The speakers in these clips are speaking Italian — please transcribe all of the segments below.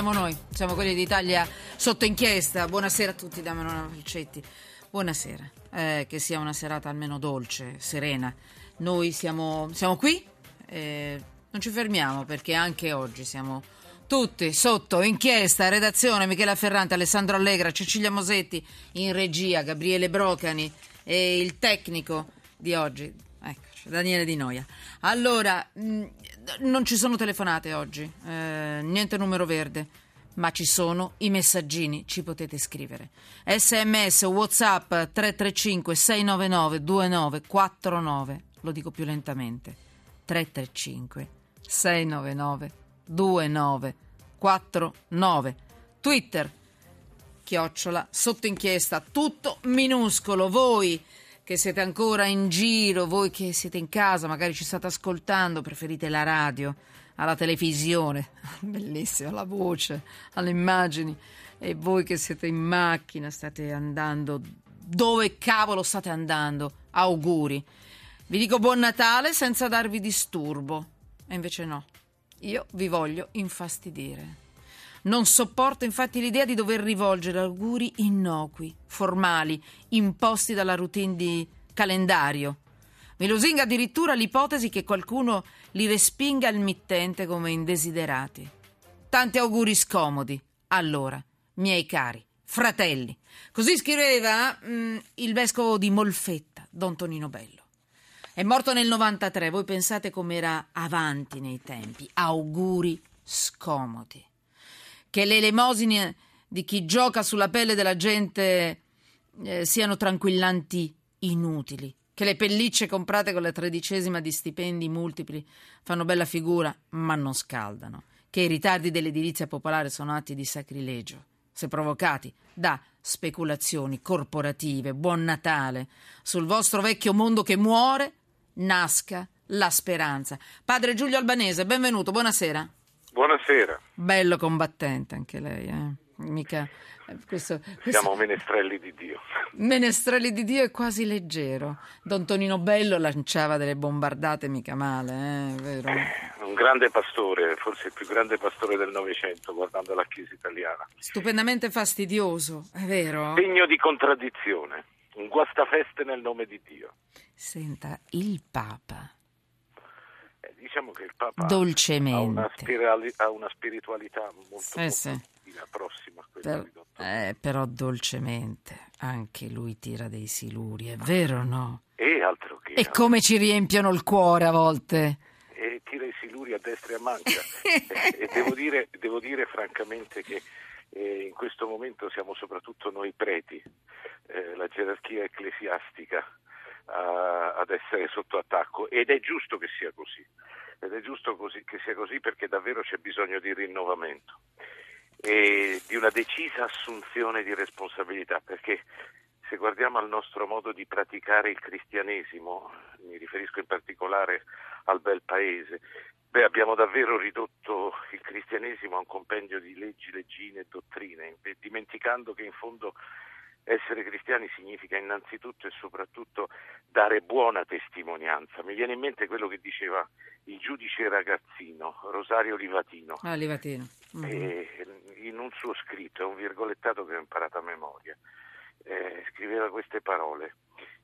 Siamo noi, siamo quelli d'Italia sotto inchiesta. Buonasera a tutti da Manuela Falcetti. Buonasera, eh, che sia una serata almeno dolce, serena. Noi siamo, siamo qui, eh, non ci fermiamo perché anche oggi siamo tutti sotto inchiesta, redazione Michela Ferrante, Alessandro Allegra, Cecilia Mosetti, in regia Gabriele Brocani e il tecnico di oggi, Daniele Di Noia. Allora, mh, non ci sono telefonate oggi, eh, niente numero verde, ma ci sono i messaggini, ci potete scrivere. Sms, Whatsapp 335 699 2949, lo dico più lentamente. 335 699 2949. Twitter, chiocciola, sotto inchiesta, tutto minuscolo. Voi che siete ancora in giro, voi che siete in casa, magari ci state ascoltando, preferite la radio alla televisione, bellissima la voce, alle immagini, e voi che siete in macchina, state andando, dove cavolo state andando? Auguri. Vi dico buon Natale senza darvi disturbo, e invece no, io vi voglio infastidire. Non sopporto infatti l'idea di dover rivolgere auguri innocui, formali, imposti dalla routine di calendario. Mi lusinga addirittura l'ipotesi che qualcuno li respinga al mittente come indesiderati. Tanti auguri scomodi. Allora, miei cari, fratelli. Così scriveva mm, il vescovo di Molfetta, Don Tonino Bello. È morto nel 93, voi pensate com'era avanti nei tempi. Auguri scomodi che le elemosine di chi gioca sulla pelle della gente eh, siano tranquillanti inutili, che le pellicce comprate con la tredicesima di stipendi multipli fanno bella figura, ma non scaldano, che i ritardi dell'edilizia popolare sono atti di sacrilegio, se provocati da speculazioni corporative, buon Natale, sul vostro vecchio mondo che muore, nasca la speranza. Padre Giulio Albanese, benvenuto, buonasera. Buonasera. Bello combattente anche lei, eh? Mica. Questo, questo... Siamo menestrelli di Dio. Menestrelli di Dio è quasi leggero. Don Tonino Bello lanciava delle bombardate mica male, eh? vero? Eh, un grande pastore, forse il più grande pastore del Novecento, guardando la Chiesa italiana. Stupendamente fastidioso, è vero? Segno di contraddizione, un guastafeste nel nome di Dio. Senta, il Papa diciamo che il Papa Dolcemente. Ha, una, spirali, ha una spiritualità molto, eh, sì. prossima a quella per. Eh, però dolcemente anche lui tira dei siluri, è vero o no? E altro che. E come ci riempiono il cuore a volte. E tira i siluri a destra e a mancia. e, e devo, dire, devo dire francamente che eh, in questo momento siamo soprattutto noi preti, eh, la gerarchia ecclesiastica a, ad essere sotto attacco ed è giusto che sia così. Ed è giusto così, che sia così perché davvero c'è bisogno di rinnovamento e di una decisa assunzione di responsabilità perché se guardiamo al nostro modo di praticare il cristianesimo, mi riferisco in particolare al bel paese, beh, abbiamo davvero ridotto il cristianesimo a un compendio di leggi, leggine e dottrine, dimenticando che in fondo essere cristiani significa innanzitutto e soprattutto dare buona testimonianza. Mi viene in mente quello che diceva il giudice ragazzino, Rosario Livatino. Ah, Livatino. Mm-hmm. in un suo scritto, è un virgolettato che ho imparato a memoria, eh, scriveva queste parole.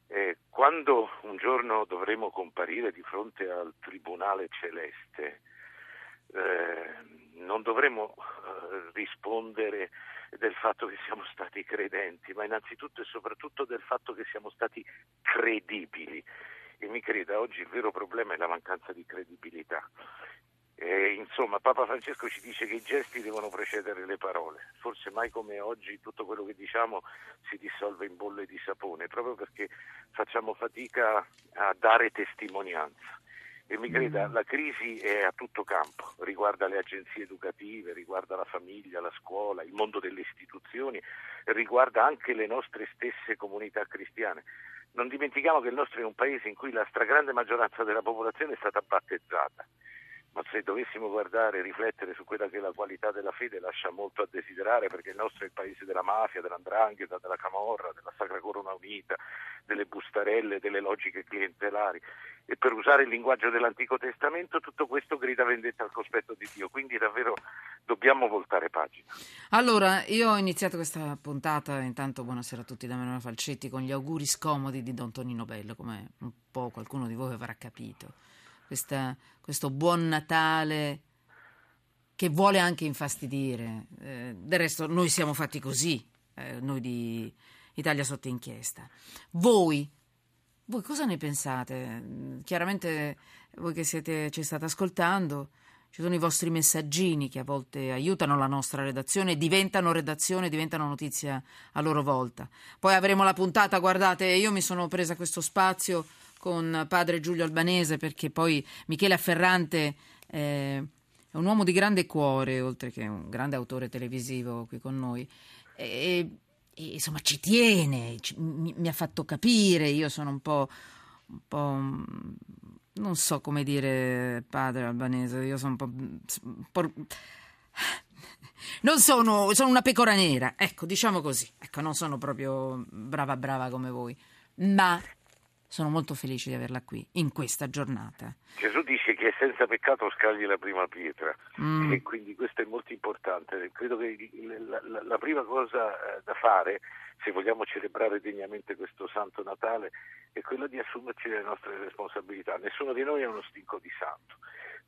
Eh, quando un giorno dovremo comparire di fronte al Tribunale Celeste, eh, non dovremo eh, rispondere del fatto che siamo stati credenti, ma innanzitutto e soprattutto del fatto che siamo stati credibili. E mi creda, oggi il vero problema è la mancanza di credibilità. E, insomma, Papa Francesco ci dice che i gesti devono precedere le parole. Forse mai come oggi tutto quello che diciamo si dissolve in bolle di sapone, proprio perché facciamo fatica a dare testimonianza. E mi creda, la crisi è a tutto campo, riguarda le agenzie educative, riguarda la famiglia, la scuola, il mondo delle istituzioni, riguarda anche le nostre stesse comunità cristiane. Non dimentichiamo che il nostro è un paese in cui la stragrande maggioranza della popolazione è stata battezzata ma se dovessimo guardare e riflettere su quella che è la qualità della fede lascia molto a desiderare perché il nostro è il paese della mafia, dell'andrangheta, della camorra, della Sacra Corona Unita, delle bustarelle, delle logiche clientelari. E per usare il linguaggio dell'Antico Testamento tutto questo grida vendetta al cospetto di Dio, quindi davvero dobbiamo voltare pagina. Allora, io ho iniziato questa puntata, intanto buonasera a tutti da Manuela Falcetti, con gli auguri scomodi di Don Tonino Bello, come un po' qualcuno di voi avrà capito questa, questo buon Natale che vuole anche infastidire. Eh, del resto noi siamo fatti così, eh, noi di Italia sotto inchiesta. Voi, voi cosa ne pensate? Chiaramente voi che siete, ci state ascoltando, ci sono i vostri messaggini che a volte aiutano la nostra redazione, diventano redazione, diventano notizia a loro volta. Poi avremo la puntata, guardate, io mi sono presa questo spazio con padre Giulio Albanese perché poi Michele Afferrante eh, è un uomo di grande cuore, oltre che un grande autore televisivo qui con noi. E, e insomma ci tiene, ci, mi, mi, ha fatto capire, io sono un po', un po', non so come dire padre albanese, io sono un po'... Un po' non sono, sono una pecora nera, ecco, diciamo così, ecco, non sono proprio brava brava come voi, ma sono molto felice di averla qui in questa giornata. Gesù dice che senza peccato scagli la prima pietra Mm. e quindi questo è molto importante. Credo che la, la- la prima cosa eh, da fare, se vogliamo celebrare degnamente questo Santo Natale, è quella di assumerci le nostre responsabilità. Nessuno di noi è uno stinco di santo,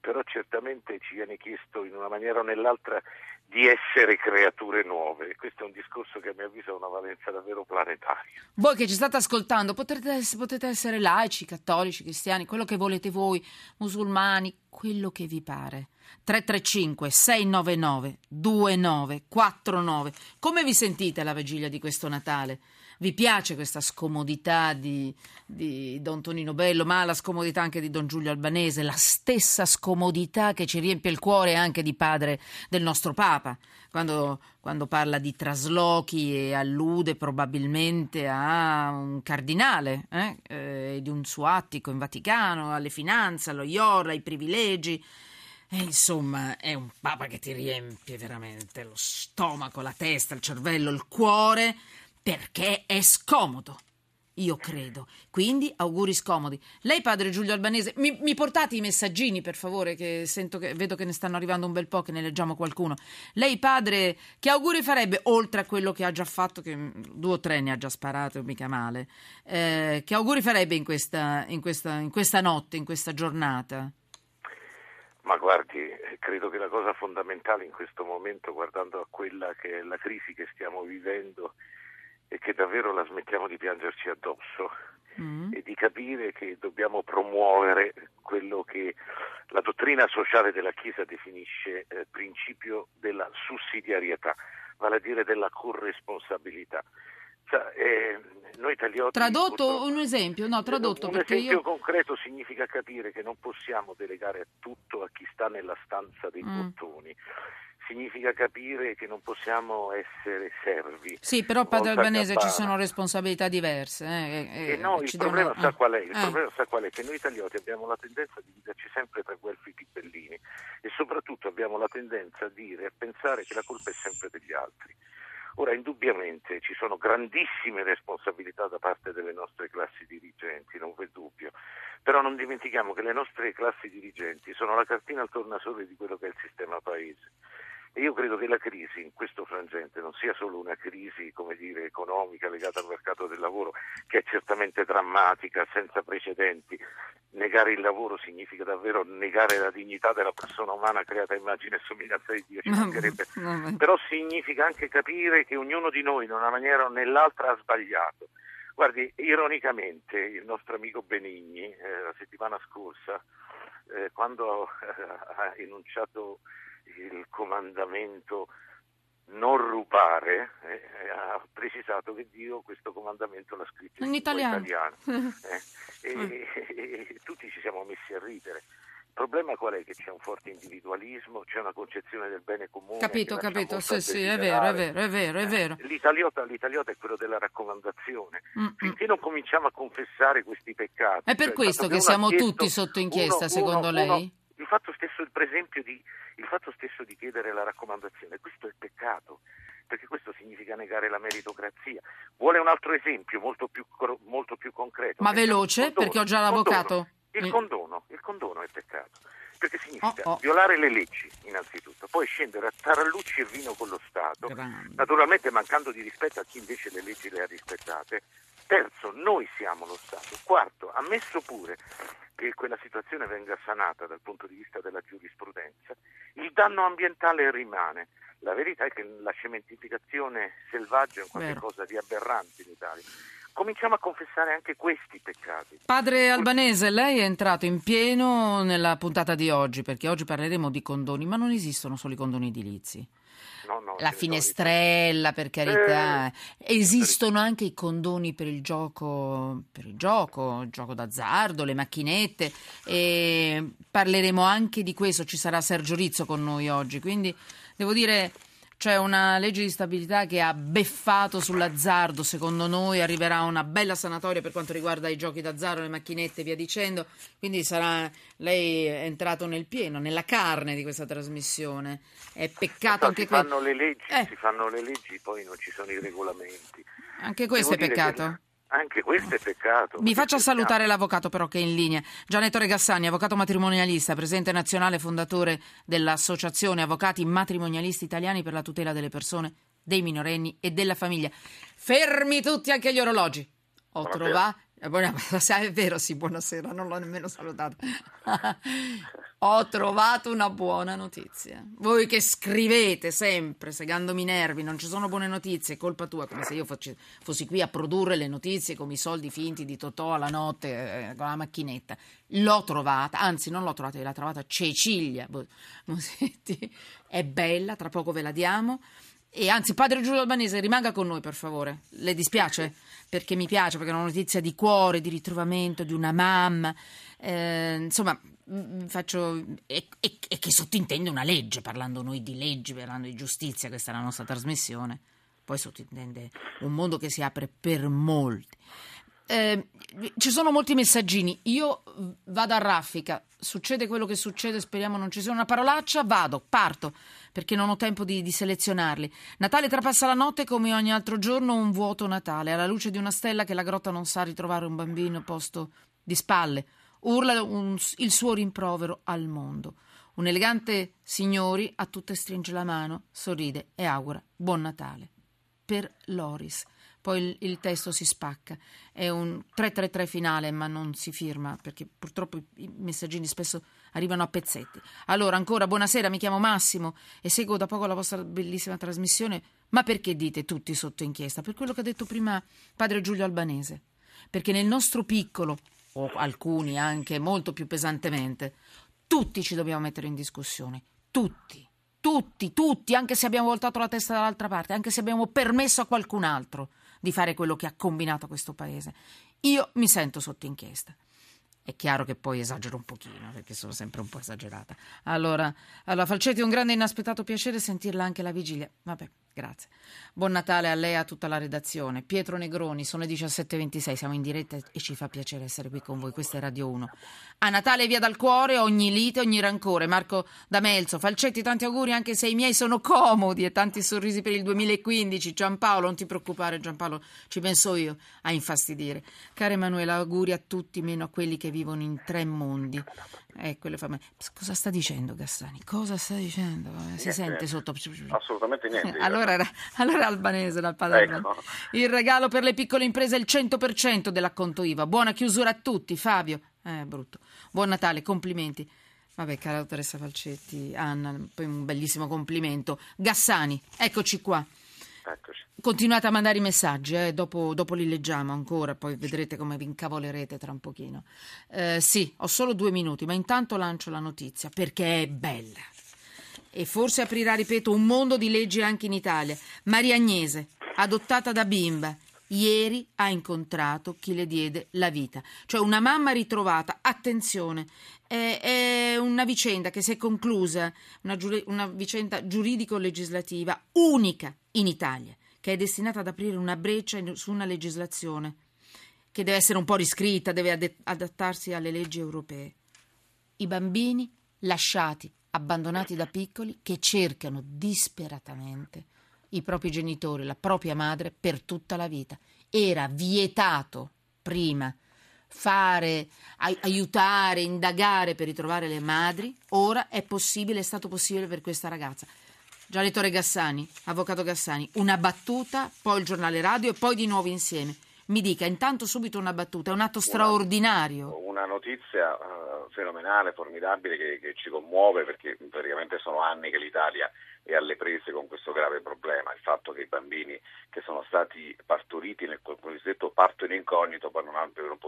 però certamente ci viene chiesto in una maniera o nell'altra di essere creature nuove. Questo è un discorso che a mio avviso ha una valenza davvero planetaria. Voi che ci state ascoltando potete, potete essere laici, cattolici, cristiani, quello che volete voi, musulmani, quello che vi pare. 335 699 2949. Come vi sentite alla vigilia di questo Natale? Vi piace questa scomodità di, di Don Tonino Bello, ma la scomodità anche di Don Giulio Albanese, la stessa scomodità che ci riempie il cuore anche di padre del nostro Papa, quando, quando parla di traslochi e allude probabilmente a un cardinale, eh? Eh, di un suo attico in Vaticano, alle finanze, allo IOR, ai privilegi. E insomma, è un papa che ti riempie veramente lo stomaco, la testa, il cervello, il cuore, perché è scomodo. Io credo. Quindi auguri scomodi. Lei, padre Giulio Albanese, mi, mi portate i messaggini, per favore, che che vedo che ne stanno arrivando un bel po', che ne leggiamo qualcuno. Lei, padre, che auguri farebbe, oltre a quello che ha già fatto, che due o tre ne ha già sparato, mica male, eh, che auguri farebbe in questa, in questa, in questa notte, in questa giornata? Ma guardi, credo che la cosa fondamentale in questo momento, guardando a quella che è la crisi che stiamo vivendo, è che davvero la smettiamo di piangerci addosso Mm. e di capire che dobbiamo promuovere quello che la dottrina sociale della Chiesa definisce eh, principio della sussidiarietà, vale a dire della corresponsabilità. Cioè, eh, italiani Tradotto un esempio? No, tradotto un esempio io... concreto significa capire che non possiamo delegare tutto a chi sta nella stanza dei Mm. bottoni. Significa capire che non possiamo essere servi. Sì, però padre Albanese ci sono responsabilità diverse. eh, e- E no, il problema, devono- sa eh. qual è? Il Eh. problema sa qual è? Che noi italiani abbiamo la tendenza di dividerci sempre tra guelfi e ghibellini e soprattutto abbiamo la tendenza a dire e a pensare che la colpa è sempre degli altri. Ora, indubbiamente ci sono grandissime responsabilità da parte delle nostre classi dirigenti, non v'è dubbio, però non dimentichiamo che le nostre classi dirigenti sono la cartina al tornasole di quello che è il sistema paese. E io credo che la crisi in questo frangente non sia solo una crisi, come dire, economica legata al mercato del lavoro, che è certamente drammatica, senza precedenti. Negare il lavoro significa davvero negare la dignità della persona umana creata a immagine e somiglianza di Dio, ci mancherebbe. Però significa anche capire che ognuno di noi in una maniera o nell'altra ha sbagliato. Guardi, ironicamente, il nostro amico Benigni, eh, la settimana scorsa, eh, quando eh, ha enunciato il comandamento non rubare, eh, ha precisato che Dio questo comandamento l'ha scritto In lingua italiano. italiana. Eh, e, e- e tutti ci siamo messi a ridere. Il problema qual è? Che c'è un forte individualismo, c'è una concezione del bene comune. Capito, capito, sì, sì, è vero, è vero, è vero, è Eh, vero. L'italiota, l'italiota è quello della raccomandazione. Mm, mm. Finché non cominciamo a confessare questi peccati. È per cioè questo che siamo chiesto- tutti sotto inchiesta, uno- secondo uno- lei? uno- fatto stesso, per esempio, di, il fatto stesso di chiedere la raccomandazione, questo è il peccato, perché questo significa negare la meritocrazia. Vuole un altro esempio molto più, molto più concreto? Ma veloce, perché ho già l'avvocato. Il condono, il condono è peccato. Perché significa Oh, oh. violare le leggi, innanzitutto, poi scendere a tarallucci e vino con lo Stato, Grande. naturalmente mancando di rispetto a chi invece le leggi le ha rispettate. Terzo, noi siamo lo Stato. Quarto, ammesso pure che quella situazione venga sanata dal punto di vista della giurisprudenza, il danno ambientale rimane. La verità è che la cementificazione selvaggia è qualcosa di aberrante in Italia. Cominciamo a confessare anche questi peccati. Padre Albanese, lei è entrato in pieno nella puntata di oggi, perché oggi parleremo di condoni, ma non esistono solo i condoni edilizi. No, no, La finestrella, per carità. Esistono anche i condoni per il gioco, per il gioco, il gioco d'azzardo, le macchinette. E parleremo anche di questo. Ci sarà Sergio Rizzo con noi oggi. Quindi devo dire. C'è una legge di stabilità che ha beffato sull'azzardo, secondo noi arriverà una bella sanatoria per quanto riguarda i giochi d'azzardo, le macchinette e via dicendo, quindi sarà lei è entrato nel pieno, nella carne di questa trasmissione. È peccato So, anche si questo. le leggi, Eh. si fanno le leggi, poi non ci sono i regolamenti. Anche questo Devo è peccato. Che- Anche questo è peccato. Mi faccia salutare l'avvocato però che è in linea. Gianetto Regassani, avvocato matrimonialista, presidente nazionale fondatore dell'Associazione Avvocati Matrimonialisti Italiani per la tutela delle persone, dei minorenni e della famiglia. Fermi tutti anche gli orologi. Ho trovato... È vero, sì, buonasera, non l'ho nemmeno salutato. Ho trovato una buona notizia. Voi che scrivete sempre, segandomi i nervi, non ci sono buone notizie, è colpa tua, come se io fossi, fossi qui a produrre le notizie come i soldi finti di Totò alla notte eh, con la macchinetta. L'ho trovata, anzi non l'ho trovata, l'ha trovata Cecilia Mosetti, è bella, tra poco ve la diamo. E anzi, padre Giulio Albanese, rimanga con noi per favore. Le dispiace? Perché mi piace, perché è una notizia di cuore, di ritrovamento di una mamma. Eh, insomma, mm, faccio. E, e- e che sottintende una legge, parlando noi di leggi, parlando di giustizia, questa è la nostra trasmissione. Poi sottintende un mondo che si apre per molti. Eh, ci sono molti messaggini. Io vado a raffica. Succede quello che succede, speriamo non ci sia una parolaccia. Vado, parto, perché non ho tempo di, di selezionarli. Natale trapassa la notte come ogni altro giorno, un vuoto Natale. Alla luce di una stella che la grotta non sa ritrovare un bambino posto di spalle. Urla un- il suo rimprovero al mondo. Un elegante signori a tutte stringe la mano, sorride e augura buon Natale. Per Loris. Poi il, il testo si spacca. È un 333 finale, ma non si firma perché purtroppo i, messaggini spesso arrivano a pezzetti. Allora, ancora buonasera, mi chiamo Massimo e seguo da poco la vostra bellissima trasmissione. Ma perché dite tutti sotto inchiesta? Per quello che ha detto prima padre Giulio Albanese. Perché nel nostro piccolo, o alcuni anche molto più pesantemente, tutti ci dobbiamo mettere in discussione. Tutti. Tutti, tutti, anche se abbiamo voltato la testa dall'altra parte, anche se abbiamo permesso a qualcun altro di fare quello che ha combinato questo paese. Io mi sento sotto inchiesta. È chiaro che poi esagero un pochino, perché sono sempre un po' esagerata. Allora, allora Falcetti, un grande inaspettato piacere sentirla anche la vigilia. Vabbè, grazie. Buon Natale a lei e a tutta la redazione. Pietro Negroni, sono le 17.26, siamo in diretta e ci fa piacere essere qui con voi. Questa è Radio 1. A Natale via dal cuore ogni lite, ogni rancore. Marco D'Amelzo, Falcetti, tanti auguri anche se i miei sono comodi e tanti sorrisi per il 2015. Giampaolo, non ti preoccupare Giampaolo, ci penso io a infastidire. Cara Emanuela, auguri a tutti meno a quelli che vivono in tre mondi. Ecco, le fame. Cosa sta dicendo Gassani? Cosa sta dicendo? Eh, Si sente sotto. Assolutamente niente. Allora era, allora era albanese dal padre. Ecco. Il regalo per le piccole imprese è il 100% dell'acconto IVA. Buona chiusura a tutti, Fabio. Eh, brutto. Buon Natale, complimenti. Vabbè, cara dottoressa Falcetti, Anna, poi un bellissimo complimento. Gassani, eccoci qua. Eccoci. Continuate a mandare i messaggi, eh, dopo, dopo li leggiamo ancora, poi vedrete come vi incavolerete tra un pochino. Eh, sì, ho solo due minuti, ma intanto lancio la notizia perché è bella. E forse aprirà, ripeto, un mondo di leggi anche in Italia. Maria Agnese, adottata da bimba, ieri ha incontrato chi le diede la vita, cioè una mamma ritrovata. Attenzione, è, è una vicenda che si è conclusa, una, giuri- una vicenda giuridico-legislativa unica in Italia, che è destinata ad aprire una breccia in- su una legislazione che deve essere un po' riscritta, deve ad- adattarsi alle leggi europee. I bambini lasciati, abbandonati da piccoli, che cercano disperatamente i propri genitori, la propria madre per tutta la vita. Era vietato prima fare, ai- aiutare, indagare per ritrovare le madri, ora è possibile, è stato possibile per questa ragazza. Gianlettore Gassani, avvocato Gassani, una battuta, poi il giornale radio e poi di nuovo insieme. Mi dica intanto subito una battuta, è un atto straordinario. Una notizia eh, fenomenale, formidabile che, che ci commuove perché praticamente sono anni che l'Italia è alle prese con questo grave problema, il fatto che i bambini che sono stati partoriti nel cosiddetto parto in incognito poi non abbiano potuto una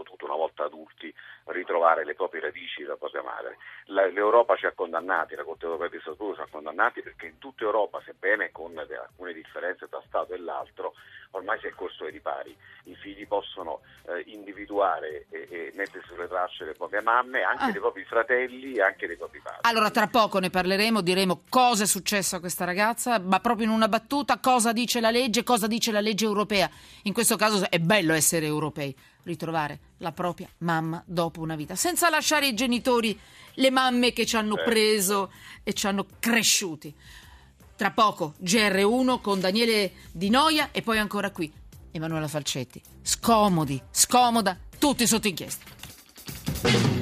ritrovare le proprie radici della propria madre. La- L'Europa ci ha condannati, la Corte europea di Strasburgo ci ha condannati perché in tutta Europa, sebbene con alcune differenze tra Stato e l'altro, ormai si è corso ai ripari. I figli possono eh, individuare e, e mettere sulle tracce le proprie mamme, anche Ah. dei propri fratelli e anche dei propri padri. Allora, tra poco ne parleremo, diremo cosa è successo a questa ragazza, ma proprio in una battuta cosa dice la legge, cosa dice la legge europea. In questo caso è bello essere europei, ritrovare la propria mamma dopo una vita, senza lasciare i genitori, le mamme che ci hanno preso e ci hanno cresciuti. Tra poco GR1 con Daniele Di Noia e poi ancora qui Emanuela Falcetti. Scomodi, scomoda, tutti sotto inchiesta.